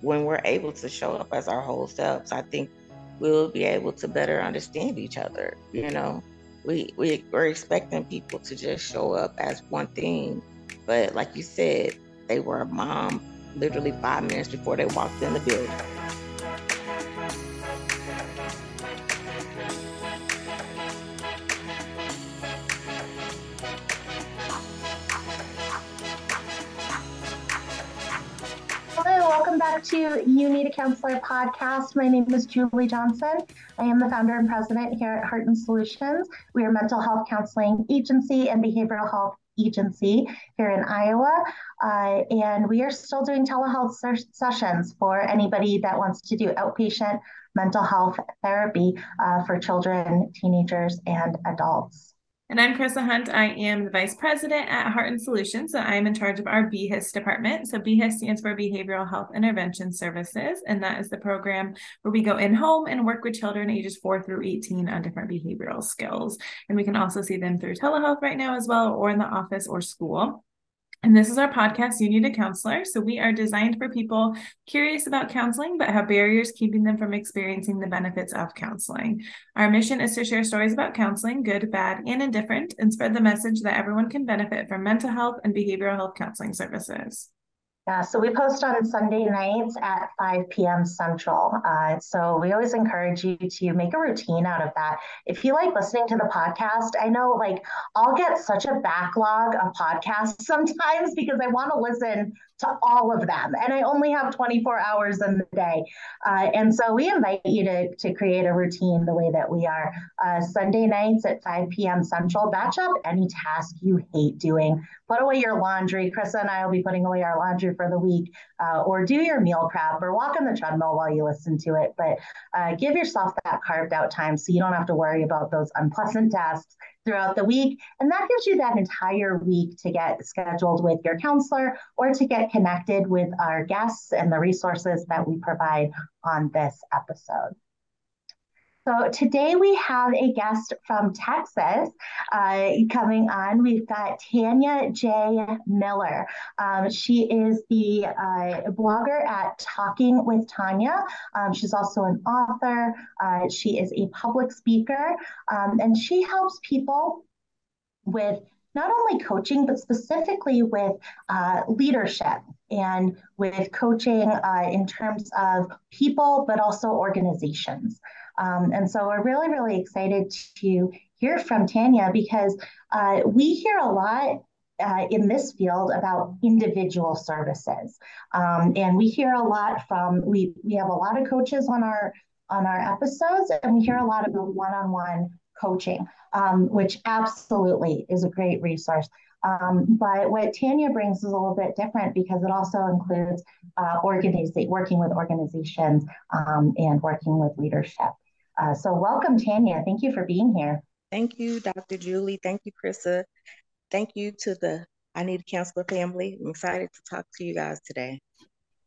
when we're able to show up as our whole selves, I think we'll be able to better understand each other. You know, we, we we're expecting people to just show up as one thing, but like you said, they were a mom literally five minutes before they walked in the building. To You Need a Counselor podcast. My name is Julie Johnson. I am the founder and president here at Heart and Solutions. We are a mental health counseling agency and behavioral health agency here in Iowa. Uh, and we are still doing telehealth ses- sessions for anybody that wants to do outpatient mental health therapy uh, for children, teenagers, and adults. And I'm Krissa Hunt. I am the Vice President at Heart and Solutions. So I'm in charge of our BHIS department. So BHIS stands for Behavioral Health Intervention Services. And that is the program where we go in home and work with children ages four through 18 on different behavioral skills. And we can also see them through telehealth right now as well, or in the office or school. And this is our podcast, You Need a Counselor. So we are designed for people curious about counseling, but have barriers keeping them from experiencing the benefits of counseling. Our mission is to share stories about counseling, good, bad, and indifferent, and spread the message that everyone can benefit from mental health and behavioral health counseling services. Yeah, so we post on Sunday nights at 5 p.m. Central. Uh, so we always encourage you to make a routine out of that. If you like listening to the podcast, I know like I'll get such a backlog of podcasts sometimes because I want to listen to all of them. And I only have 24 hours in the day. Uh, and so we invite you to, to create a routine the way that we are. Uh, Sunday nights at 5 p.m. Central, batch up any task you hate doing. Put away your laundry. Krissa and I will be putting away our laundry for the week, uh, or do your meal prep, or walk on the treadmill while you listen to it. But uh, give yourself that carved out time so you don't have to worry about those unpleasant tasks throughout the week. And that gives you that entire week to get scheduled with your counselor or to get connected with our guests and the resources that we provide on this episode. So today we have a guest from Texas uh, coming on. We've got Tanya J. Miller. Um, she is the uh, blogger at Talking with Tanya. Um, she's also an author. Uh, she is a public speaker, um, and she helps people with not only coaching, but specifically with uh, leadership and with coaching uh, in terms of people, but also organizations. Um, and so we're really, really excited to hear from Tanya because uh, we hear a lot uh, in this field about individual services. Um, and we hear a lot from, we, we have a lot of coaches on our, on our episodes and we hear a lot about one-on-one coaching, um, which absolutely is a great resource. Um, but what Tanya brings is a little bit different because it also includes uh, organizing, working with organizations um, and working with leadership. Uh, so welcome, Tanya. Thank you for being here. Thank you, Dr. Julie. Thank you, Krissa. Thank you to the I Need a Counselor family. I'm excited to talk to you guys today.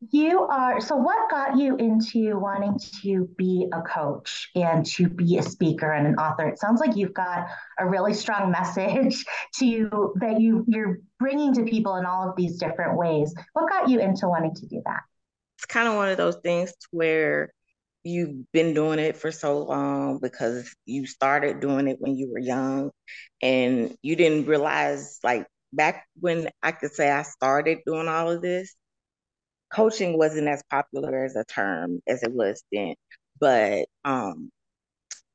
You are, so what got you into wanting to be a coach and to be a speaker and an author? It sounds like you've got a really strong message to that you you're bringing to people in all of these different ways. What got you into wanting to do that? It's kind of one of those things where you've been doing it for so long because you started doing it when you were young and you didn't realize like back when I could say I started doing all of this, coaching wasn't as popular as a term as it was then. But um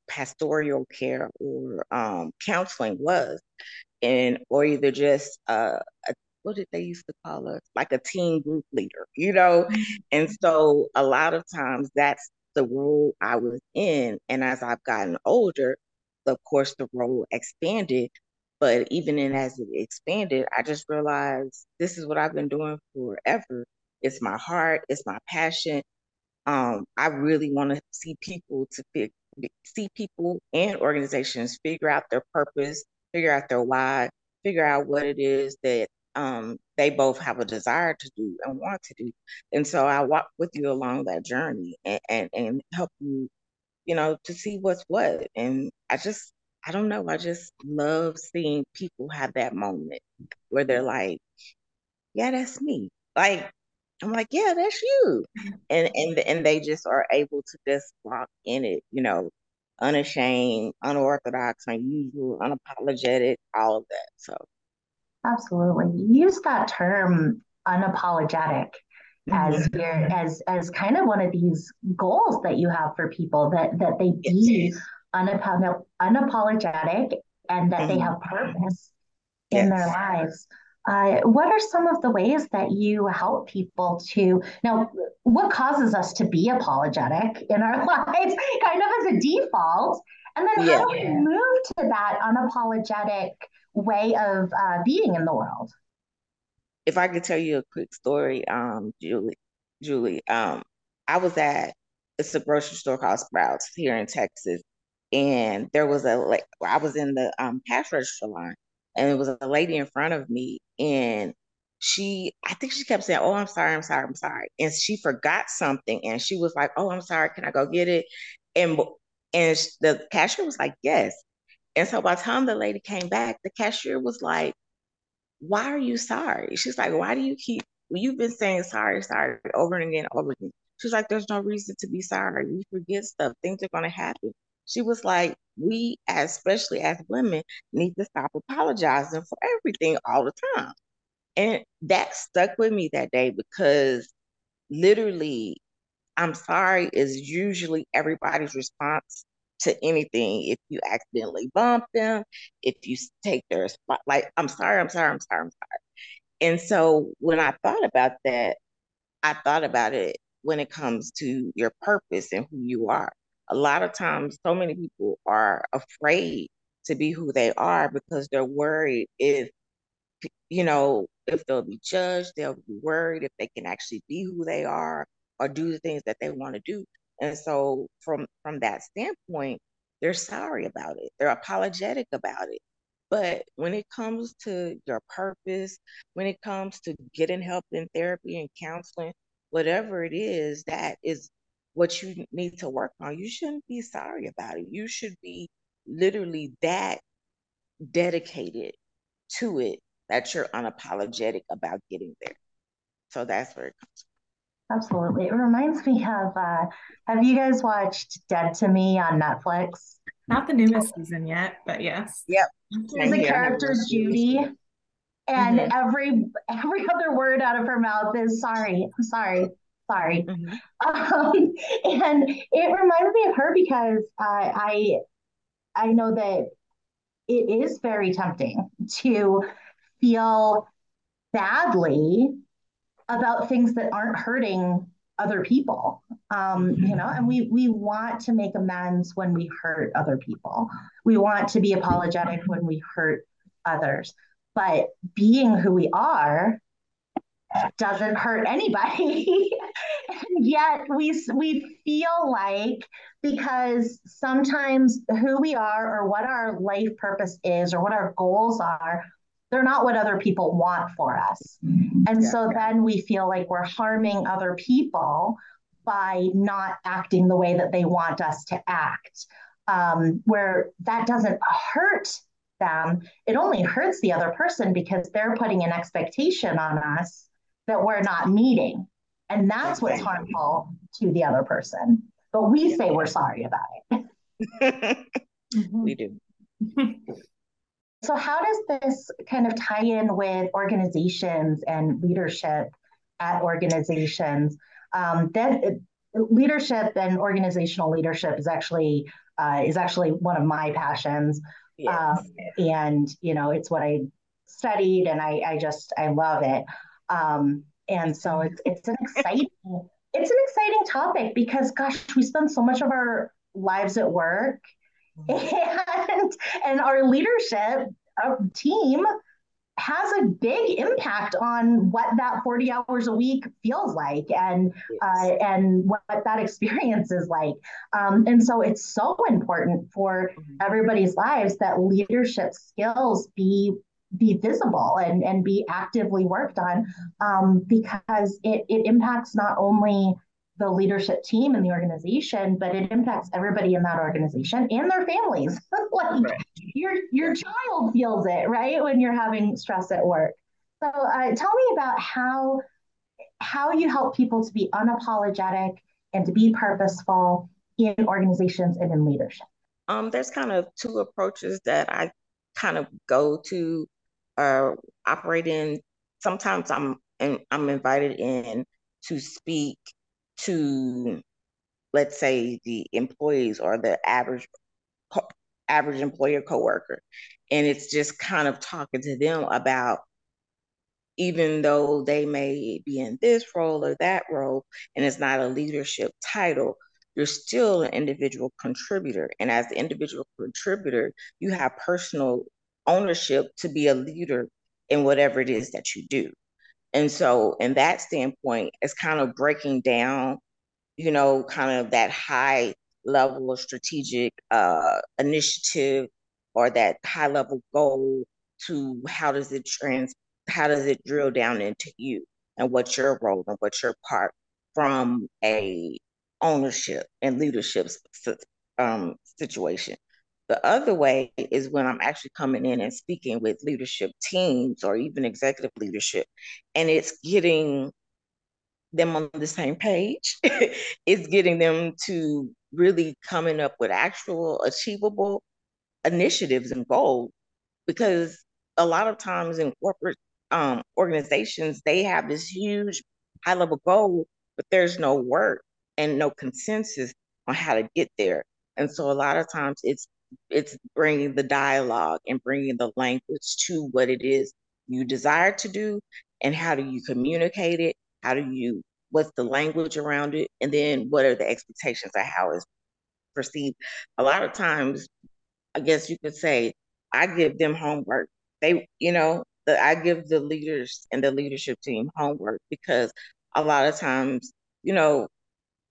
pastoral care or um counseling was and or either just uh, a what did they used to call us like a team group leader you know mm-hmm. and so a lot of times that's the role I was in. And as I've gotten older, of course, the role expanded. But even in as it expanded, I just realized this is what I've been doing forever. It's my heart, it's my passion. Um, I really want to see people to see people and organizations figure out their purpose, figure out their why, figure out what it is that um, they both have a desire to do and want to do. And so I walk with you along that journey and, and, and help you, you know, to see what's what. And I just, I don't know, I just love seeing people have that moment where they're like, yeah, that's me. Like, I'm like, yeah, that's you. And and and they just are able to just walk in it, you know, unashamed, unorthodox, unusual, unapologetic, all of that. So absolutely. You use that term unapologetic as mm-hmm. your as as kind of one of these goals that you have for people that that they be unap- unapologetic and that they have purpose in yes. their lives. Uh, what are some of the ways that you help people to now? What causes us to be apologetic in our lives, kind of as a default, and then yeah. how do we move to that unapologetic way of uh, being in the world? If I could tell you a quick story, um, Julie, Julie, um, I was at it's a grocery store called Sprouts here in Texas, and there was a like I was in the um, cash register line, and it was a lady in front of me and she i think she kept saying oh i'm sorry i'm sorry i'm sorry. And she forgot something and she was like oh i'm sorry can i go get it? And and the cashier was like yes and so by the time the lady came back the cashier was like why are you sorry? She's like why do you keep you've been saying sorry sorry over and again over again. She's like there's no reason to be sorry. You forget stuff. Things are going to happen. She was like, we, especially as women, need to stop apologizing for everything all the time. And that stuck with me that day because literally, I'm sorry is usually everybody's response to anything. If you accidentally bump them, if you take their spot, like, I'm sorry, I'm sorry, I'm sorry, I'm sorry. And so when I thought about that, I thought about it when it comes to your purpose and who you are a lot of times so many people are afraid to be who they are because they're worried if you know if they'll be judged they'll be worried if they can actually be who they are or do the things that they want to do and so from from that standpoint they're sorry about it they're apologetic about it but when it comes to your purpose when it comes to getting help in therapy and counseling whatever it is that is what you need to work on, you shouldn't be sorry about it. You should be literally that dedicated to it that you're unapologetic about getting there. So that's where it comes from. Absolutely. It reminds me of uh, have you guys watched Dead to Me on Netflix? Not the newest season yet, but yes. Yep. There's a character, Judy, and mm-hmm. every every other word out of her mouth is sorry, I'm sorry, Sorry. Mm-hmm. Um, and it reminds me of her because uh, I I know that it is very tempting to feel badly about things that aren't hurting other people um, you know and we we want to make amends when we hurt other people. We want to be apologetic when we hurt others. But being who we are doesn't hurt anybody. and yet we we feel like because sometimes who we are or what our life purpose is or what our goals are they're not what other people want for us. And yeah, so yeah. then we feel like we're harming other people by not acting the way that they want us to act. Um, where that doesn't hurt them, it only hurts the other person because they're putting an expectation on us that we're not meeting. And that's what's harmful to the other person. But we say we're sorry about it. we do. So, how does this kind of tie in with organizations and leadership at organizations? Um, that leadership and organizational leadership is actually uh, is actually one of my passions, yes. um, and you know it's what I studied, and I, I just I love it. Um, and so it's it's an exciting it's an exciting topic because gosh, we spend so much of our lives at work and and our leadership our team has a big impact on what that 40 hours a week feels like and yes. uh, and what that experience is like um, and so it's so important for mm-hmm. everybody's lives that leadership skills be be visible and, and be actively worked on um, because it, it impacts not only the leadership team in the organization, but it impacts everybody in that organization and their families. like right. your your child feels it, right, when you're having stress at work. So uh, tell me about how how you help people to be unapologetic and to be purposeful in organizations and in leadership. Um, there's kind of two approaches that I kind of go to or uh, operate in. Sometimes I'm and I'm invited in to speak to, let's say, the employees or the average average employer coworker, and it's just kind of talking to them about even though they may be in this role or that role and it's not a leadership title, you're still an individual contributor. And as the individual contributor, you have personal ownership to be a leader in whatever it is that you do. And so, in that standpoint, it's kind of breaking down, you know, kind of that high level of strategic uh, initiative or that high level goal to how does it trans how does it drill down into you and what's your role and what's your part from a ownership and leadership um, situation. The other way is when I'm actually coming in and speaking with leadership teams or even executive leadership, and it's getting them on the same page. it's getting them to really coming up with actual achievable initiatives and goals because a lot of times in corporate um, organizations, they have this huge high level goal, but there's no work and no consensus on how to get there. And so a lot of times it's it's bringing the dialogue and bringing the language to what it is you desire to do and how do you communicate it? How do you what's the language around it? And then what are the expectations of how it's perceived? A lot of times i guess you could say i give them homework. They you know the, I give the leaders and the leadership team homework because a lot of times, you know,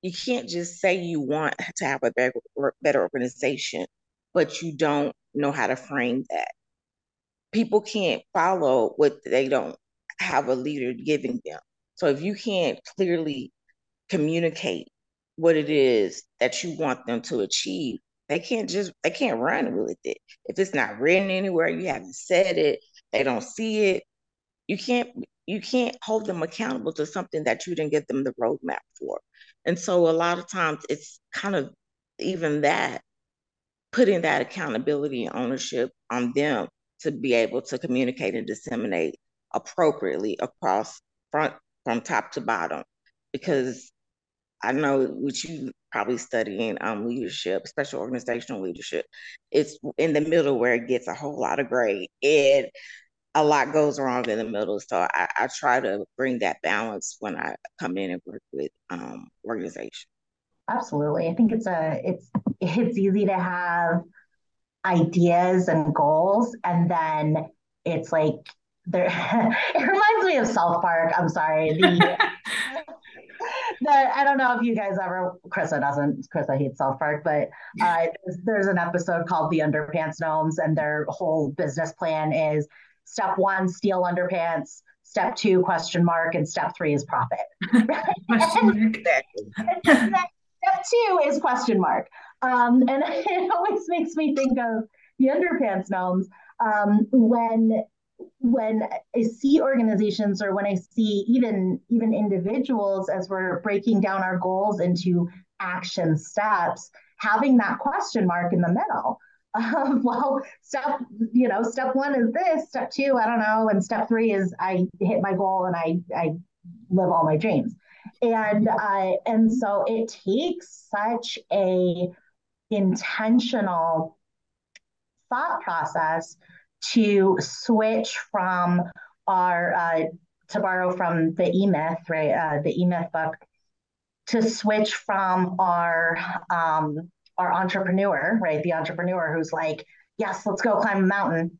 you can't just say you want to have a better, better organization, but you don't know how to frame that. People can't follow what they don't have a leader giving them. So if you can't clearly communicate what it is that you want them to achieve, they can't just they can't run with it. If it's not written anywhere, you haven't said it, they don't see it. You can't you can't hold them accountable to something that you didn't get them the roadmap for. And so a lot of times it's kind of even that putting that accountability and ownership on them to be able to communicate and disseminate appropriately across front from top to bottom because I know what you probably studying um, leadership, special organizational leadership. It's in the middle where it gets a whole lot of gray and a lot goes wrong in the middle. So I, I try to bring that balance when I come in and work with um, organizations. Absolutely. I think it's a it's it's easy to have ideas and goals and then it's like there it reminds me of South Park. I'm sorry. The I don't know if you guys ever, Krissa doesn't, Krissa hates South Park, but uh, there's, there's an episode called The Underpants Gnomes, and their whole business plan is step one, steal underpants, step two, question mark, and step three is profit. step two is question mark. Um, and it always makes me think of the underpants gnomes um, when when I see organizations or when I see even even individuals as we're breaking down our goals into action steps, having that question mark in the middle. Um, well, step you know, step one is this, step two, I don't know, and step three is I hit my goal and I I live all my dreams, and uh, and so it takes such a intentional thought process to switch from our, uh, to borrow from the E Myth, right, uh, the E Myth book, to switch from our, um, our entrepreneur, right, the entrepreneur who's like, yes, let's go climb a mountain.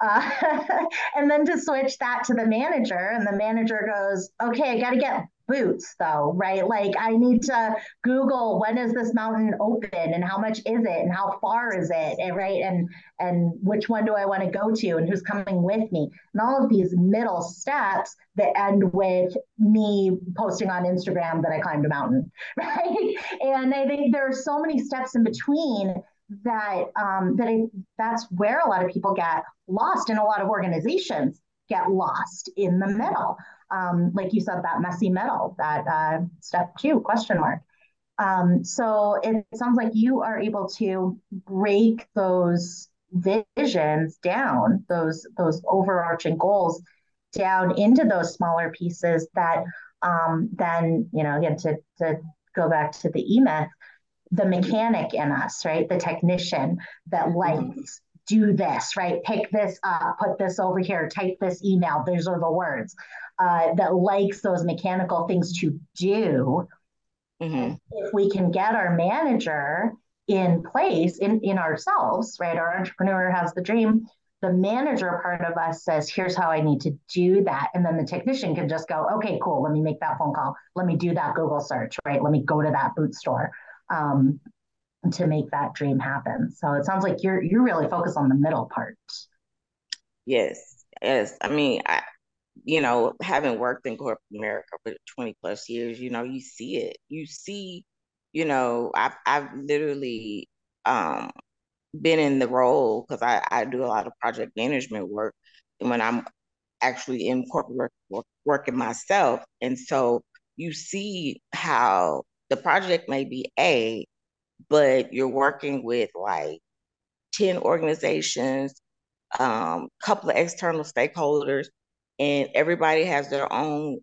Uh, and then to switch that to the manager, and the manager goes, okay, I got to get boots though, right? Like I need to Google when is this mountain open and how much is it and how far is it, and, right? And and which one do I want to go to and who's coming with me? And all of these middle steps that end with me posting on Instagram that I climbed a mountain, right? And I think there are so many steps in between that um, that I, that's where a lot of people get lost, and a lot of organizations get lost in the middle um, like you said, that messy middle, that uh, step two question mark. Um, so it sounds like you are able to break those visions down, those those overarching goals down into those smaller pieces that um, then, you know, again, to, to go back to the E-Myth, the mechanic in us, right? The technician that mm-hmm. likes do this, right? Pick this up, put this over here, type this email. Those are the words uh, that likes those mechanical things to do. Mm-hmm. If we can get our manager in place in, in ourselves, right? Our entrepreneur has the dream the manager part of us says, here's how I need to do that. And then the technician can just go, okay, cool. Let me make that phone call. Let me do that Google search, right? Let me go to that boot store um, to make that dream happen. So it sounds like you're, you're really focused on the middle part. Yes. Yes. I mean, I, you know, having worked in corporate America for 20 plus years, you know, you see it. You see, you know, I've, I've literally um, been in the role because I, I do a lot of project management work and when I'm actually in corporate work, working myself. And so you see how the project may be A, but you're working with like 10 organizations, a um, couple of external stakeholders, and everybody has their own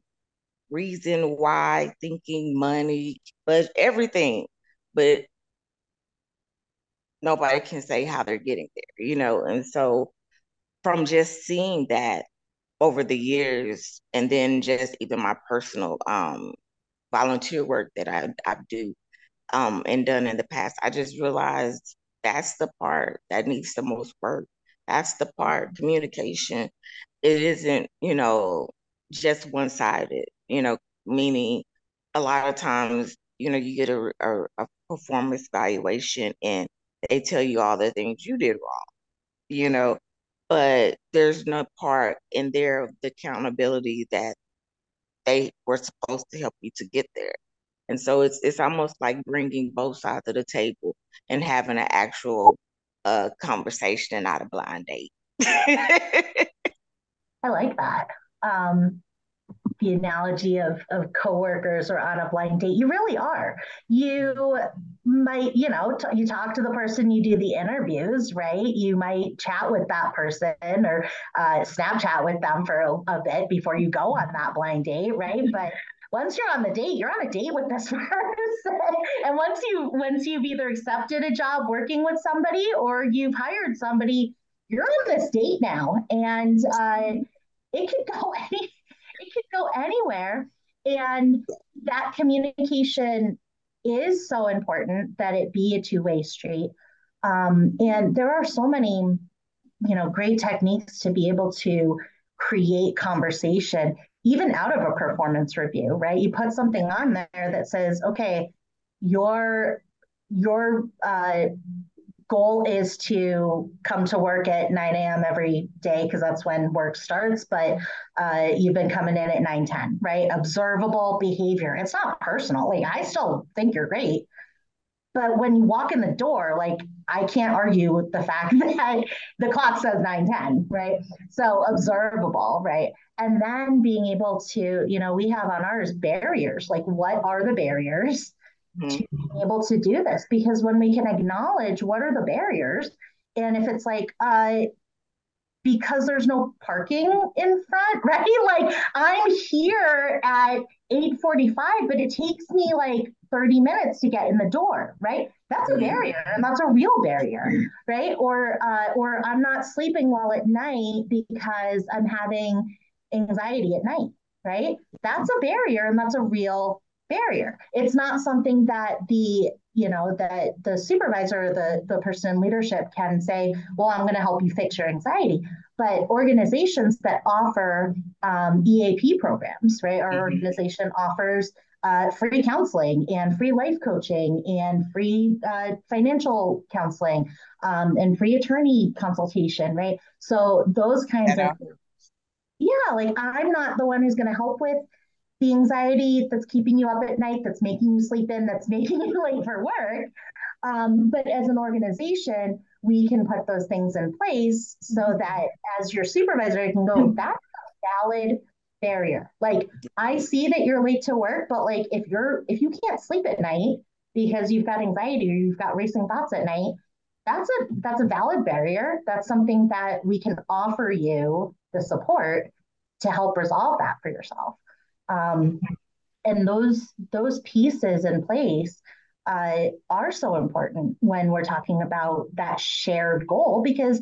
reason why thinking money, but everything. But nobody can say how they're getting there, you know? And so from just seeing that over the years and then just even my personal um, volunteer work that I, I do um, and done in the past, I just realized that's the part that needs the most work. That's the part, communication. It isn't, you know, just one sided, you know, meaning a lot of times, you know, you get a, a, a performance evaluation and they tell you all the things you did wrong, you know, but there's no part in there of the accountability that they were supposed to help you to get there. And so it's it's almost like bringing both sides of the table and having an actual uh, conversation and not a blind date. I like that. Um, the analogy of of coworkers or on a blind date you really are you might you know t- you talk to the person you do the interviews right you might chat with that person or uh, snapchat with them for a, a bit before you go on that blind date right but once you're on the date, you're on a date with this person. and once you once you've either accepted a job working with somebody or you've hired somebody, you're on this date now. And uh, it could go any it could go anywhere. And that communication is so important that it be a two-way street. Um, and there are so many, you know, great techniques to be able to create conversation, even out of a performance review, right? You put something on there that says, okay, your your uh, goal is to come to work at 9 a.m. every day because that's when work starts, but uh, you've been coming in at 9 10, right? Observable behavior. It's not personal. Like, I still think you're great. But when you walk in the door, like, I can't argue with the fact that the clock says 9 10, right? So, observable, right? And then being able to, you know, we have on ours barriers. Like, what are the barriers? mm-hmm. to being able to do this because when we can acknowledge what are the barriers and if it's like uh because there's no parking in front right like i'm here at 8:45 but it takes me like 30 minutes to get in the door right that's a barrier and that's a real barrier right or uh, or i'm not sleeping well at night because i'm having anxiety at night right that's a barrier and that's a real barrier. It's not something that the you know that the supervisor or the the person in leadership can say, well, I'm going to help you fix your anxiety. But organizations that offer um, EAP programs, right? Our mm-hmm. organization offers uh, free counseling and free life coaching and free uh, financial counseling um, and free attorney consultation, right? So those kinds of yeah, like I'm not the one who's going to help with the anxiety that's keeping you up at night, that's making you sleep in, that's making you late for work. Um, but as an organization, we can put those things in place so that as your supervisor, you can go, that's a valid barrier. Like I see that you're late to work, but like if you're if you can't sleep at night because you've got anxiety or you've got racing thoughts at night, that's a that's a valid barrier. That's something that we can offer you the support to help resolve that for yourself. Um, and those those pieces in place uh, are so important when we're talking about that shared goal because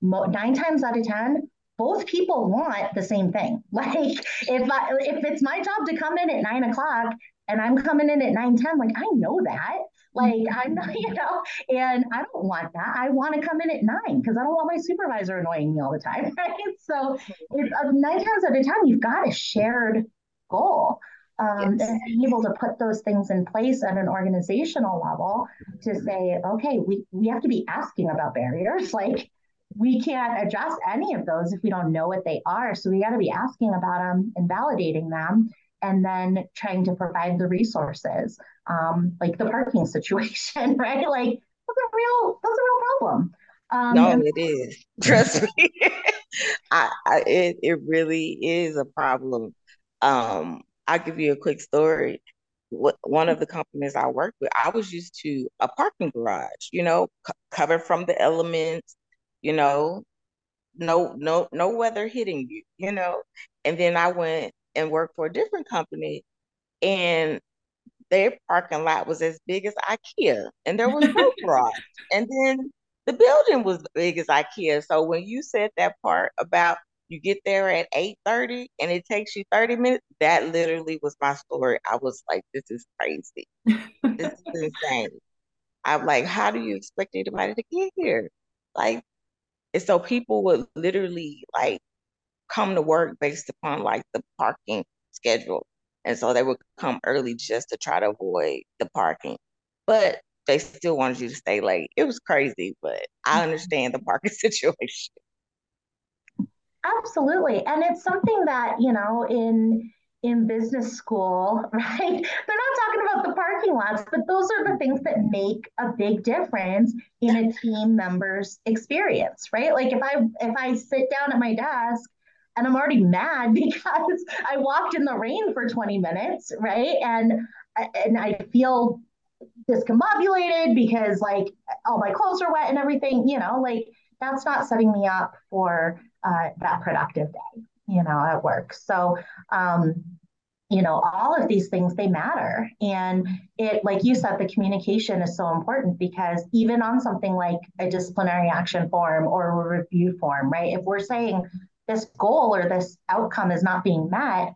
mo- nine times out of ten both people want the same thing like if I, if it's my job to come in at nine o'clock and i'm coming in at nine ten like i know that like i'm not you know and i don't want that i want to come in at nine because i don't want my supervisor annoying me all the time right so it's uh, nine times out of ten you've got a shared goal um, yes. and being able to put those things in place at an organizational level to say, okay, we, we have to be asking about barriers. Like we can't address any of those if we don't know what they are. So we got to be asking about them and validating them and then trying to provide the resources, um, like the parking situation, right? Like that's a real, that's a real problem. Um, no, it is. Trust me, I, I, it it really is a problem. Um, I'll give you a quick story. One of the companies I worked with, I was used to a parking garage, you know, c- covered from the elements, you know, no, no, no weather hitting you, you know. And then I went and worked for a different company, and their parking lot was as big as IKEA, and there was no garage. And then the building was big as IKEA. So when you said that part about you get there at 8:30 and it takes you 30 minutes. That literally was my story. I was like, this is crazy. this is insane. I'm like, how do you expect anybody to get here? Like, and so people would literally like come to work based upon like the parking schedule. And so they would come early just to try to avoid the parking. But they still wanted you to stay late. It was crazy, but I mm-hmm. understand the parking situation. Absolutely. And it's something that, you know, in in business school, right? They're not talking about the parking lots, but those are the things that make a big difference in a team member's experience, right? Like if I if I sit down at my desk and I'm already mad because I walked in the rain for 20 minutes, right? And and I feel discombobulated because like all my clothes are wet and everything, you know, like that's not setting me up for uh, that productive day, you know, at work. So, um, you know, all of these things they matter, and it, like you said, the communication is so important because even on something like a disciplinary action form or a review form, right? If we're saying this goal or this outcome is not being met,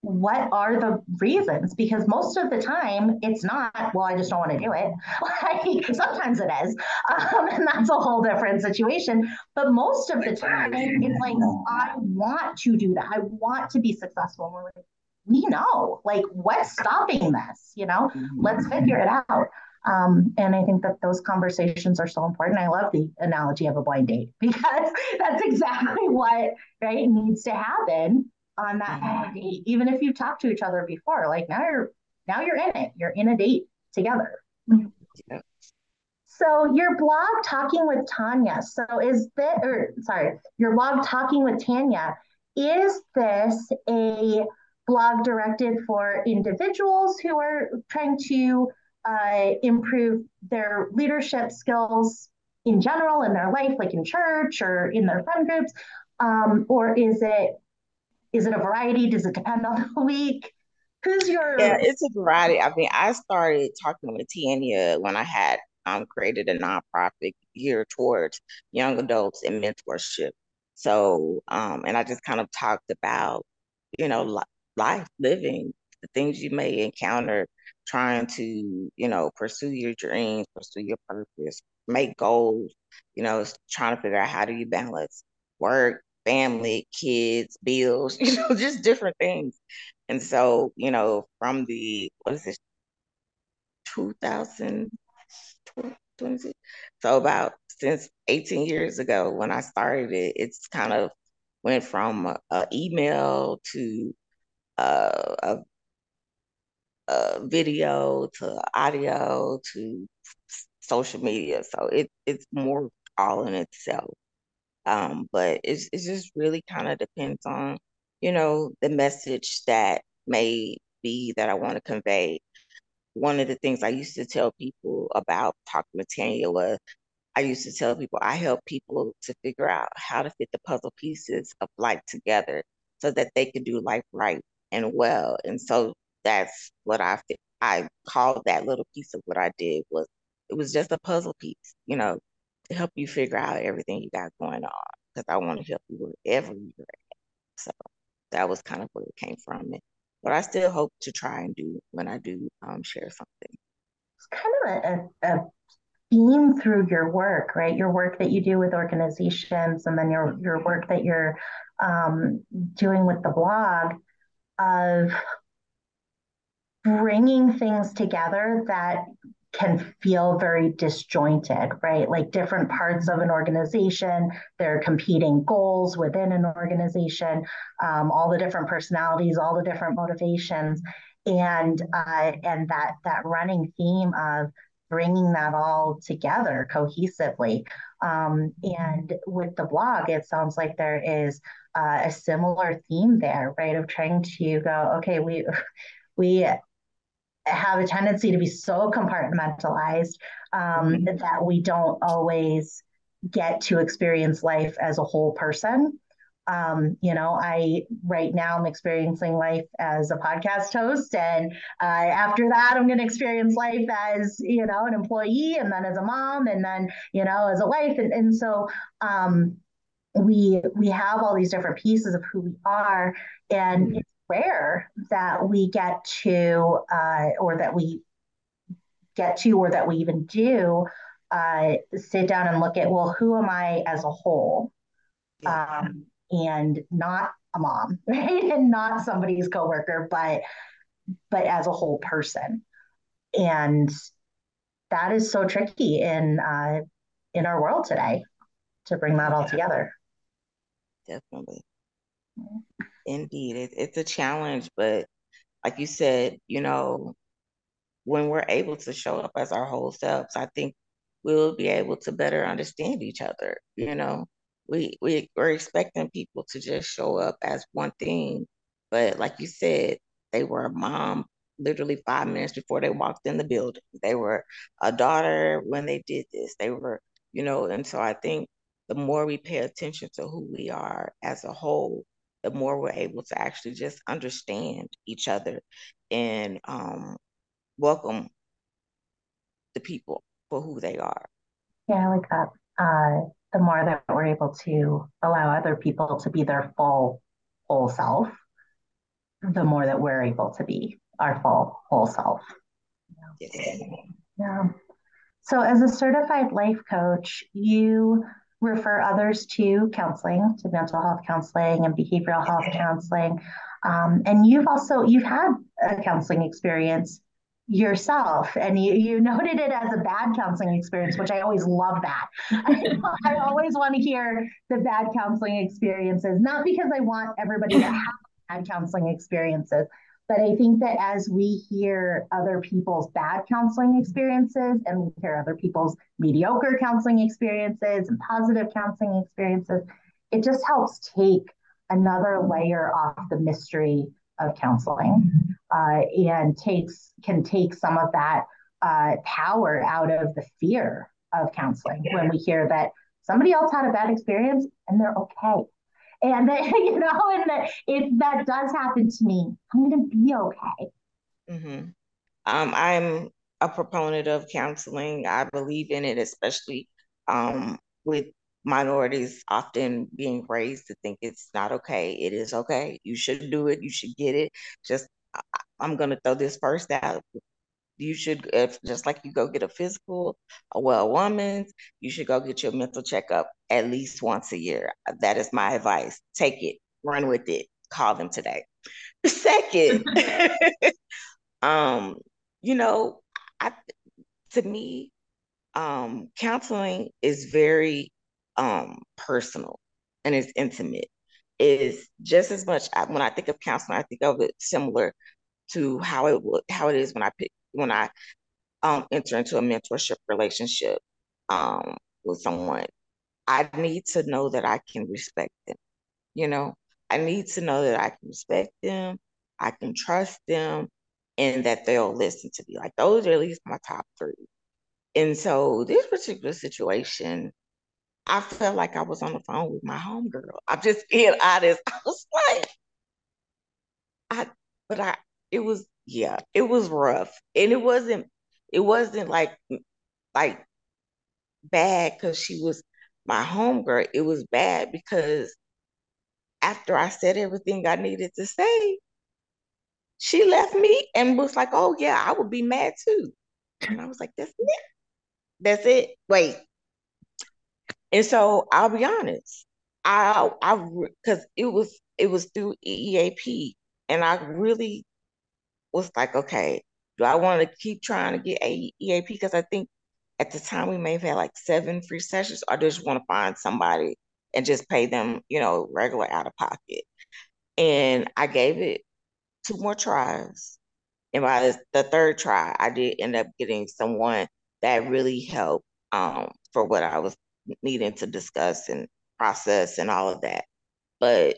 what are the reasons? Because most of the time it's not, well, I just don't want to do it. Like sometimes it is. Um, and that's a whole different situation. But most of the time it's like, I want to do that. I want to be successful. And we're like, we know, like, what's stopping this? You know, mm-hmm. let's figure it out. Um, and I think that those conversations are so important. I love the analogy of a blind date because that's exactly what right needs to happen on that kind of date, even if you've talked to each other before. Like now you're now you're in it. You're in a date together. Yeah. So your blog talking with Tanya. So is this or sorry, your blog talking with Tanya, is this a blog directed for individuals who are trying to uh, improve their leadership skills in general in their life, like in church or in their friend groups? Um, or is it is it a variety? Does it depend on the week? Who's your? Yeah, it's a variety. I mean, I started talking with Tanya when I had um, created a nonprofit geared towards young adults and mentorship. So, um, and I just kind of talked about, you know, life, living, the things you may encounter trying to, you know, pursue your dreams, pursue your purpose, make goals, you know, trying to figure out how do you balance work, family, kids, bills, you know, just different things. And so, you know, from the, what is this, 2020? So about since 18 years ago when I started it, it's kind of went from a, a email to uh, a, a video to audio to social media. So it, it's more all in itself. Um, but it's it just really kind of depends on you know, the message that may be that I want to convey. One of the things I used to tell people about talking with Tanya was I used to tell people I help people to figure out how to fit the puzzle pieces of life together so that they could do life right and well. And so that's what I I called that little piece of what I did was it was just a puzzle piece, you know, to help you figure out everything you got going on. Because I want to help you wherever you're at. So that was kind of where it came from. But I still hope to try and do when I do um, share something. It's kind of a, a theme through your work, right? Your work that you do with organizations, and then your your work that you're um, doing with the blog of bringing things together that can feel very disjointed, right? Like different parts of an organization, their competing goals within an organization, um, all the different personalities, all the different motivations, and uh, and that that running theme of bringing that all together cohesively. Um, and with the blog, it sounds like there is uh, a similar theme there, right? Of trying to go, okay, we we have a tendency to be so compartmentalized um, mm-hmm. that we don't always get to experience life as a whole person. Um, you know, I right now I'm experiencing life as a podcast host, and uh, after that, I'm going to experience life as you know an employee, and then as a mom, and then you know as a wife, and and so um, we we have all these different pieces of who we are, and mm-hmm. it's rare that we get to, uh, or that we get to, or that we even do uh, sit down and look at, well, who am I as a whole? Um, and not a mom, right? And not somebody's coworker, but but as a whole person. And that is so tricky in uh, in our world today to bring that all together. Definitely. Indeed, it, it's a challenge, but like you said, you know, when we're able to show up as our whole selves, I think we'll be able to better understand each other. You know, we we we're expecting people to just show up as one thing, but like you said, they were a mom literally five minutes before they walked in the building. They were a daughter when they did this. They were, you know, and so I think the more we pay attention to who we are as a whole, the more we're able to actually just understand each other and um, welcome the people for who they are. Yeah, like that. Uh, the more that we're able to allow other people to be their full whole self, the more that we're able to be our full whole self. Yeah. yeah. So, as a certified life coach, you refer others to counseling, to mental health counseling and behavioral health counseling. Um, and you've also you've had a counseling experience yourself. And you, you noted it as a bad counseling experience which i always love that. I, always want to hear the bad counseling experiences not because i want everybody to have bad counseling experiences but I think that as we hear other people's bad counseling experiences and we hear other people's mediocre counseling experiences and positive counseling experiences, it just helps take another layer off the mystery of counseling uh, and takes can take some of that uh, power out of the fear of counseling when we hear that somebody else had a bad experience and they're okay and that, you know, and that if that does happen to me, I'm to be okay. Mm-hmm. Um, I'm a proponent of counseling. I believe in it, especially um, with minorities often being raised to think it's not okay. It is okay. You should do it. You should get it. Just I'm going to throw this first out you should if just like you go get a physical a well woman's you should go get your mental checkup at least once a year that is my advice take it run with it call them today second um you know i to me um counseling is very um personal and it's intimate is just as much when i think of counseling i think of it similar to how it how it is when I pick when I um, enter into a mentorship relationship um, with someone, I need to know that I can respect them. You know, I need to know that I can respect them, I can trust them, and that they'll listen to me. Like those are at least my top three. And so this particular situation, I felt like I was on the phone with my homegirl. I'm just being honest. I was like, I, but I, it was, yeah, it was rough. And it wasn't, it wasn't like, like bad because she was my homegirl. It was bad because after I said everything I needed to say, she left me and was like, oh, yeah, I would be mad too. And I was like, that's it. That's it. Wait. And so I'll be honest. I I because it was it was through EAP, and I really was like, okay, do I want to keep trying to get EAP? Because I think at the time we may have had like seven free sessions, or I just want to find somebody and just pay them, you know, regular out of pocket. And I gave it two more tries. And by the, the third try, I did end up getting someone that really helped um, for what I was needing to discuss and process and all of that. But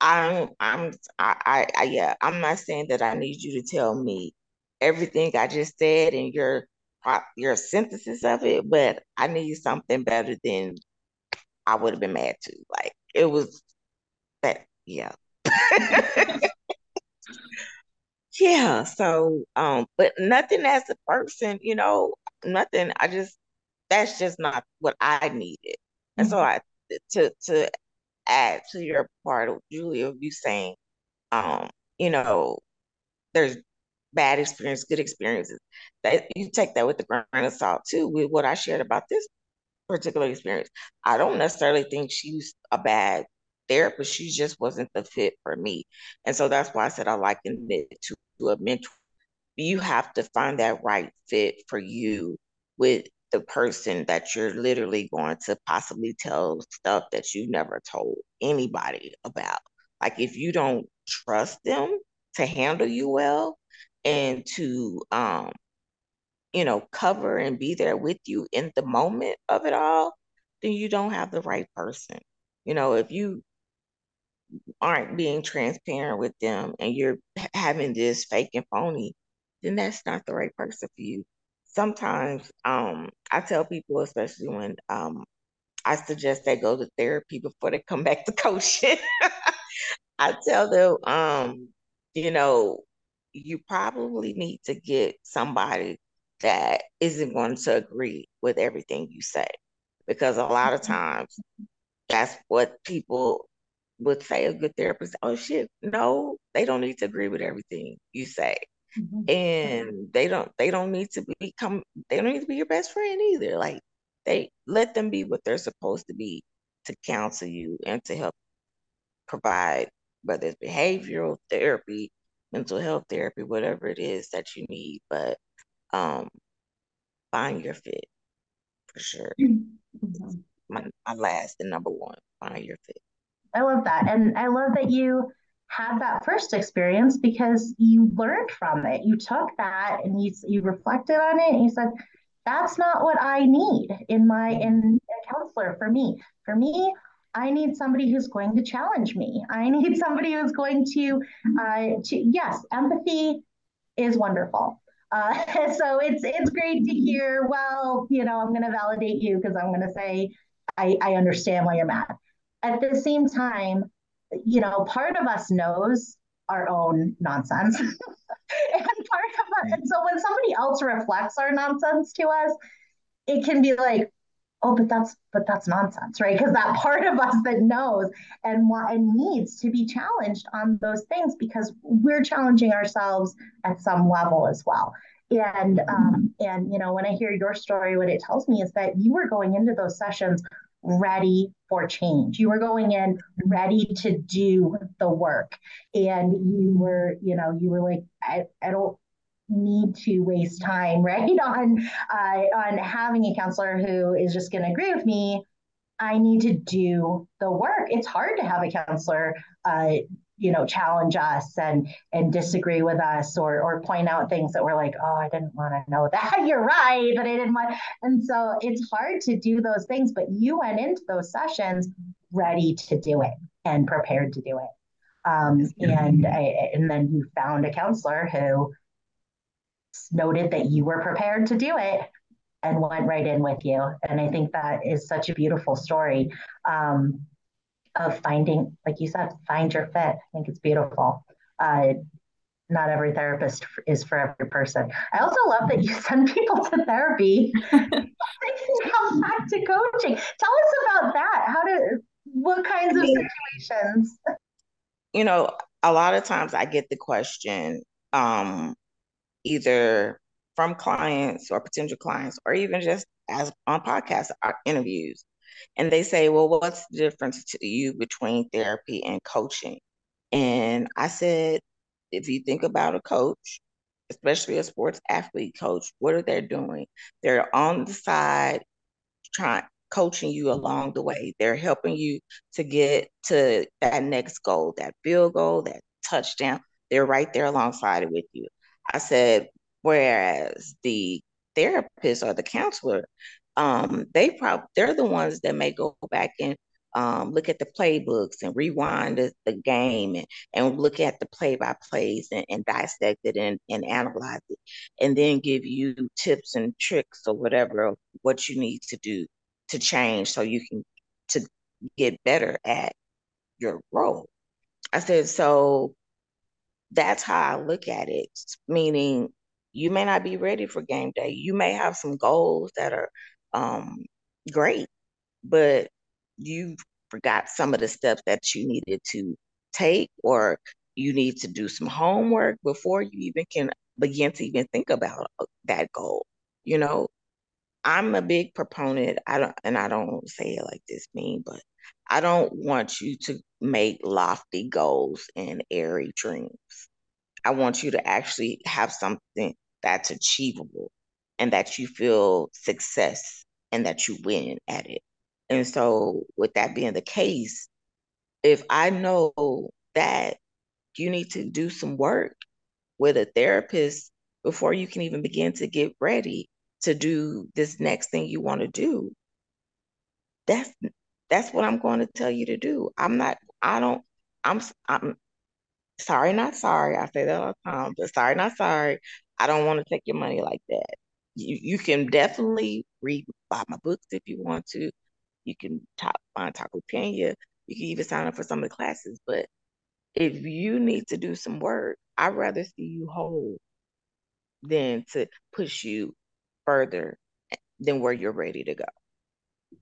I'm I'm I, I, yeah, I'm not saying that I need you to tell me everything I just said and your your synthesis of it, but I need something better than I would have been mad to. Like it was that yeah. yeah, so um but nothing as a person, you know, nothing. I just that's just not what I needed. And mm-hmm. so I to to add to your part of Julia, you saying, um, you know, there's bad experience, good experiences. That you take that with a grain of salt too, with what I shared about this particular experience. I don't necessarily think she's a bad therapist. She just wasn't the fit for me. And so that's why I said I likened it to a mentor. You have to find that right fit for you with the person that you're literally going to possibly tell stuff that you've never told anybody about. Like if you don't trust them to handle you well and to um you know cover and be there with you in the moment of it all, then you don't have the right person. You know, if you aren't being transparent with them and you're having this fake and phony, then that's not the right person for you sometimes um, I tell people, especially when um, I suggest they go to therapy before they come back to coaching. I tell them, um, you know, you probably need to get somebody that isn't going to agree with everything you say. Because a lot of times that's what people would say a good therapist. Oh shit, no, they don't need to agree with everything you say. Mm-hmm. And they don't they don't need to become they don't need to be your best friend either. Like they let them be what they're supposed to be to counsel you and to help provide whether it's behavioral therapy, mental health therapy, whatever it is that you need. But um find your fit for sure. Mm-hmm. My, my last and number one, find your fit. I love that. And I love that you had that first experience because you learned from it. You took that and you you reflected on it and you said, that's not what I need in my in a counselor for me. For me, I need somebody who's going to challenge me. I need somebody who's going to uh to yes, empathy is wonderful. Uh, so it's it's great to hear. Well, you know, I'm going to validate you because I'm going to say I, I understand why you're mad. At the same time, you know, part of us knows our own nonsense. and part of us, and so when somebody else reflects our nonsense to us, it can be like, oh, but that's but that's nonsense, right? Because that part of us that knows and what and needs to be challenged on those things because we're challenging ourselves at some level as well. And um, and you know, when I hear your story, what it tells me is that you were going into those sessions ready for change. You were going in ready to do the work. And you were, you know, you were like, I, I don't need to waste time, right? On uh, on having a counselor who is just going to agree with me. I need to do the work. It's hard to have a counselor uh, you know challenge us and and disagree with us or or point out things that we're like oh i didn't want to know that. You're right but i didn't want and so it's hard to do those things but you went into those sessions ready to do it and prepared to do it. Um, and I, and then you found a counselor who noted that you were prepared to do it and went right in with you. And I think that is such a beautiful story. Um, of finding, like you said, find your fit. I think it's beautiful. Uh, not every therapist is for every person. I also love that you send people to therapy. come back to coaching. Tell us about that. How did what kinds of situations? You know, a lot of times I get the question, um, either from clients or potential clients, or even just as on podcast interviews. And they say, Well, what's the difference to you between therapy and coaching? And I said, if you think about a coach, especially a sports athlete coach, what are they doing? They're on the side trying coaching you along the way. They're helping you to get to that next goal, that field goal, that touchdown. They're right there alongside it with you. I said, whereas the therapist or the counselor, um, they probably they're the ones that may go back and um, look at the playbooks and rewind the, game and, and look at the play by plays and, and dissect it and, and analyze it and then give you tips and tricks or whatever what you need to do to change so you can to get better at your role. I said, so that's how I look at it, meaning you may not be ready for game day. You may have some goals that are um, great, but you forgot some of the steps that you needed to take or you need to do some homework before you even can begin to even think about uh, that goal you know? I'm a big proponent i don't and i don't say it like this mean but i don't want you to make lofty goals and airy dreams. I want you to actually have something that's achievable and that you feel success and that you win at it and so, with that being the case, if I know that you need to do some work with a therapist before you can even begin to get ready to do this next thing you want to do, that's that's what I'm going to tell you to do. I'm not. I don't. I'm. I'm sorry, not sorry. I say that all the time, but sorry, not sorry. I don't want to take your money like that. You you can definitely read buy my books if you want to. You can talk, find Taco Pena. You can even sign up for some of the classes. But if you need to do some work, I'd rather see you whole than to push you further than where you're ready to go.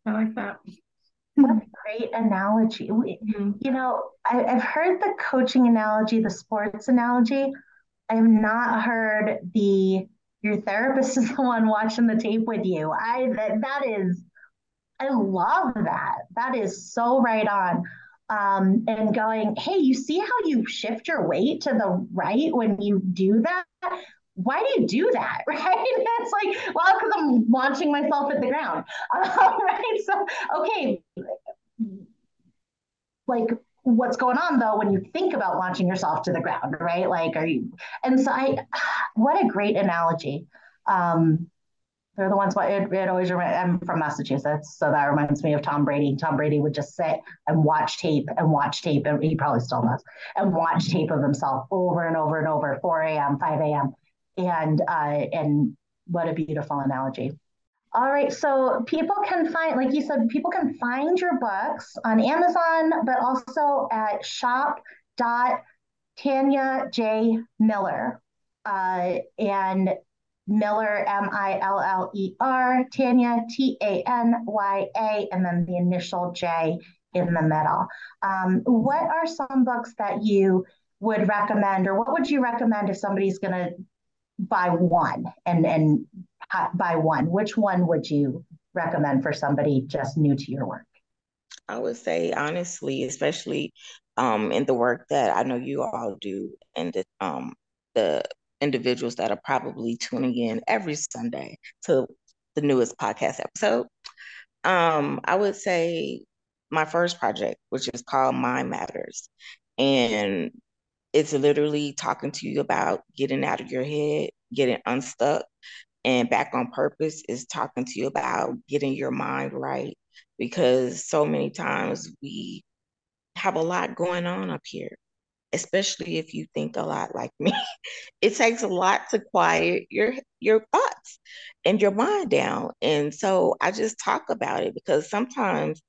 I like that. What a great analogy. Mm-hmm. You know, I, have heard the coaching analogy, the sports analogy. I have not heard the your therapist is the one watching the tape with you. I that, that is I love that. That is so right on. Um, and going, hey, you see how you shift your weight to the right when you do that? Why do you do that? Right? It's like, well, because I'm launching myself at the ground. Uh, right? So, okay. Like, what's going on though when you think about launching yourself to the ground, right? Like, are you? And so, I, what a great analogy. Um, they're the ones. It, it always reminds. I'm from Massachusetts, so that reminds me of Tom Brady. Tom Brady would just sit and watch tape and watch tape, and he probably still does, and watch tape of himself over and over and over, 4 a.m., 5 a.m., and uh, and what a beautiful analogy. All right, so people can find, like you said, people can find your books on Amazon, but also at shop dot Tanya J Miller. Uh, and Miller, M I L L E R, Tanya, T A N Y A, and then the initial J in the middle. Um, what are some books that you would recommend, or what would you recommend if somebody's going to buy one and and by one? Which one would you recommend for somebody just new to your work? I would say honestly, especially um, in the work that I know you all do, and the um, the individuals that are probably tuning in every Sunday to the newest podcast episode. Um, I would say my first project, which is called Mind Matters. And it's literally talking to you about getting out of your head, getting unstuck, and back on purpose is talking to you about getting your mind right. Because so many times we have a lot going on up here especially if you think a lot like me. it takes a lot to quiet your your thoughts and your mind down. And so I just talk about it because sometimes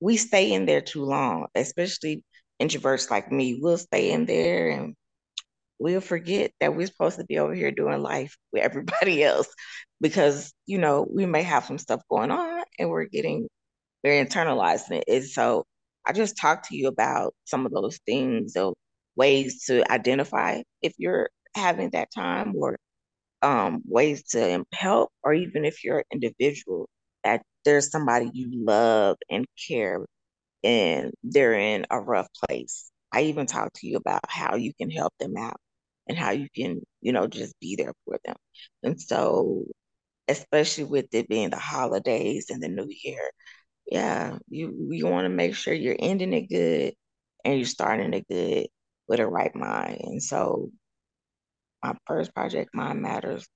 we stay in there too long, especially introverts like me. We'll stay in there and we'll forget that we're supposed to be over here doing life with everybody else because you know we may have some stuff going on and we're getting very internalized in it. And so I just talked to you about some of those things or ways to identify if you're having that time or um, ways to help, or even if you're an individual that there's somebody you love and care and they're in a rough place. I even talked to you about how you can help them out and how you can, you know, just be there for them. And so, especially with it being the holidays and the new year, yeah, you you want to make sure you're ending it good and you're starting it good with a right mind. And so my first project, Mind Matters,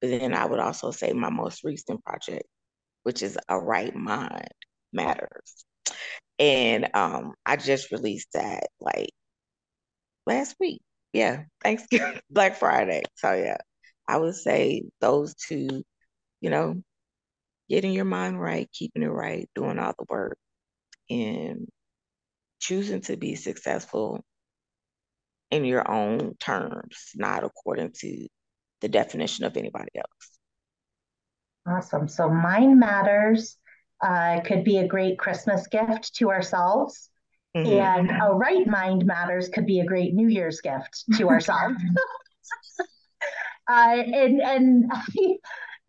but then I would also say my most recent project, which is A Right Mind Matters. And um, I just released that like last week. Yeah, Thanksgiving, Black Friday. So yeah, I would say those two, you know, getting your mind right, keeping it right, doing all the work, and choosing to be successful in your own terms, not according to the definition of anybody else. Awesome. So mind matters uh, could be a great Christmas gift to ourselves. Mm-hmm. And a right mind matters could be a great New Year's gift to ourselves. uh, and and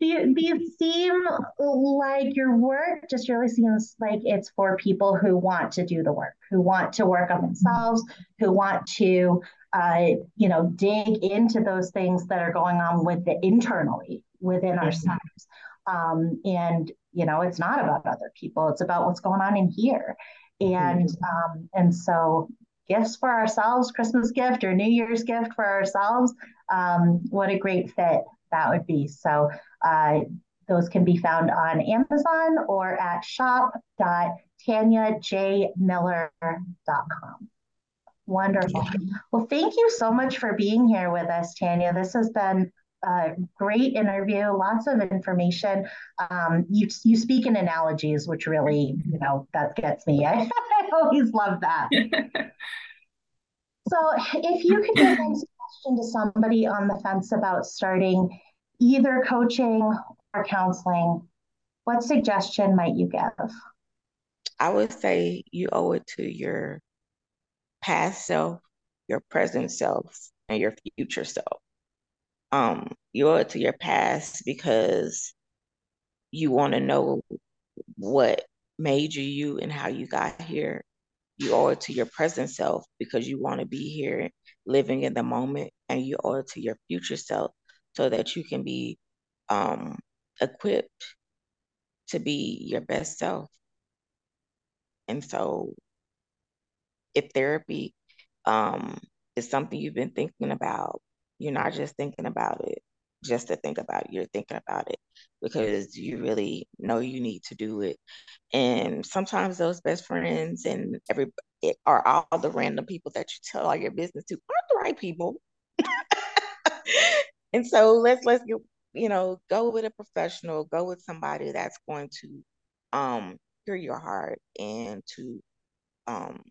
these seem like your work just really seems like it's for people who want to do the work, who want to work on themselves, who want to, uh, you know, dig into those things that are going on with the internally within mm-hmm. ourselves. Um, and you know, it's not about other people; it's about what's going on in here. And mm-hmm. um, and so gifts for ourselves, Christmas gift or New Year's gift for ourselves. Um, what a great fit that would be. So uh, those can be found on Amazon or at shop.tanyajmiller.com. Wonderful. Well, thank you so much for being here with us, Tanya. This has been a great interview, lots of information. Um, you you speak in analogies, which really, you know, that gets me. I, I always love that. so, if you could give a suggestion to somebody on the fence about starting either coaching or counseling, what suggestion might you give? I would say you owe it to your past self, your present self, and your future self. Um, you owe it to your past because you want to know what made you you and how you got here. You owe it to your present self because you want to be here living in the moment, and you owe it to your future self so that you can be um, equipped to be your best self. And so, if therapy um, is something you've been thinking about, you're not just thinking about it just to think about it. You're thinking about it because you really know you need to do it. And sometimes those best friends and every are all the random people that you tell all your business to aren't the right people. and so let's let's get you know go with a professional go with somebody that's going to um hear your heart and to um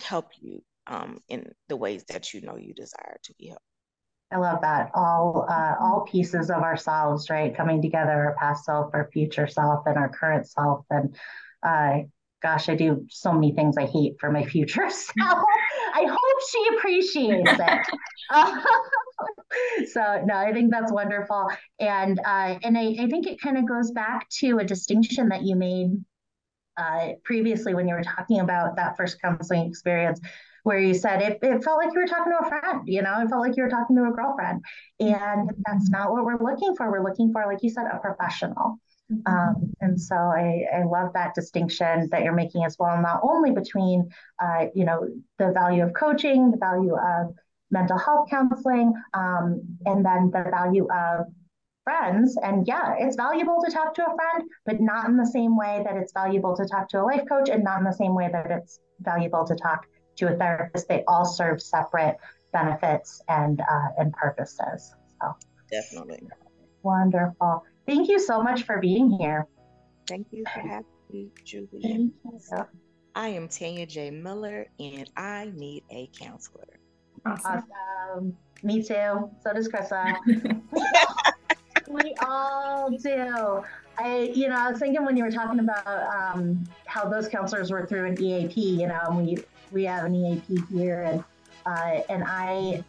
help you um in the ways that you know you desire to be helped I love that. All uh, all pieces of ourselves, right, coming together: our past self, our future self, and our current self. And uh, gosh, I do so many things I hate for my future self. I hope she appreciates it. so no, I think that's wonderful, and uh, and I, I think it kind of goes back to a distinction that you made uh, previously when you were talking about that first counseling experience, where you said it, it felt like you were talking to a friend, you know, it felt like you were talking to a girlfriend, and that's not what we're looking for. We're looking for, like you said, a professional. Mm-hmm. Um, and so I, I love that distinction that you're making as well, not only between, uh, you know, the value of coaching, the value of mental health counseling, um, and then the value of friends. And yeah, it's valuable to talk to a friend, but not in the same way that it's valuable to talk to a life coach, and not in the same way that it's valuable to talk to a therapist, they all serve separate benefits and uh, and purposes. So definitely wonderful. Thank you so much for being here. Thank you for having me, Julie. I am Tanya J. Miller, and I need a counselor. Awesome. awesome. Me too. So does Krissa. we all do. I, you know, I was thinking when you were talking about um, how those counselors were through an EAP. You know, and we we have an EAP here, and uh, and I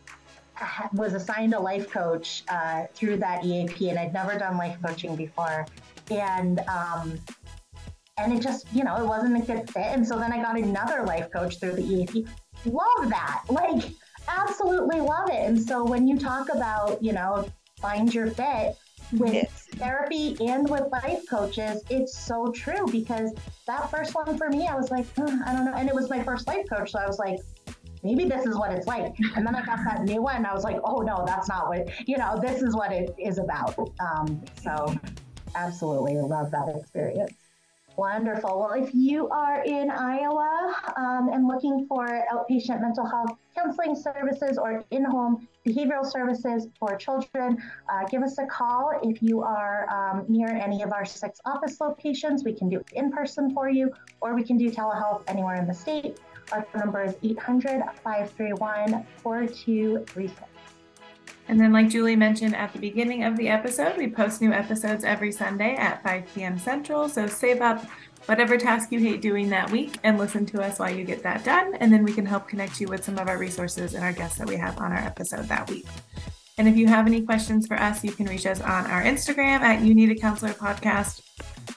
was assigned a life coach uh, through that EAP, and I'd never done life coaching before, and um, and it just, you know, it wasn't a good fit, and so then I got another life coach through the EAP. Love that, like absolutely love it. And so when you talk about, you know, find your fit with yes. Therapy and with life coaches, it's so true because that first one for me, I was like, I don't know, and it was my first life coach, so I was like maybe this is what it's like. And then I got that new one. I was like, oh no, that's not what, you know, this is what it is about. Um, so absolutely love that experience. Wonderful. Well, if you are in Iowa um, and looking for outpatient mental health counseling services or in home behavioral services for children, uh, give us a call. If you are um, near any of our six office locations, we can do in person for you, or we can do telehealth anywhere in the state. Our phone number is 800 531 4236. And then, like Julie mentioned at the beginning of the episode, we post new episodes every Sunday at 5 p.m. Central. So save up whatever task you hate doing that week and listen to us while you get that done. And then we can help connect you with some of our resources and our guests that we have on our episode that week. And if you have any questions for us, you can reach us on our Instagram at You Need a Counselor Podcast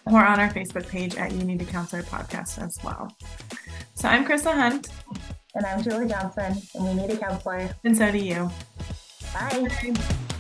or on our Facebook page at You Need a Counselor Podcast as well. So I'm Krissa Hunt. And I'm Julie Johnson, and we need a counselor. And so do you. Bye.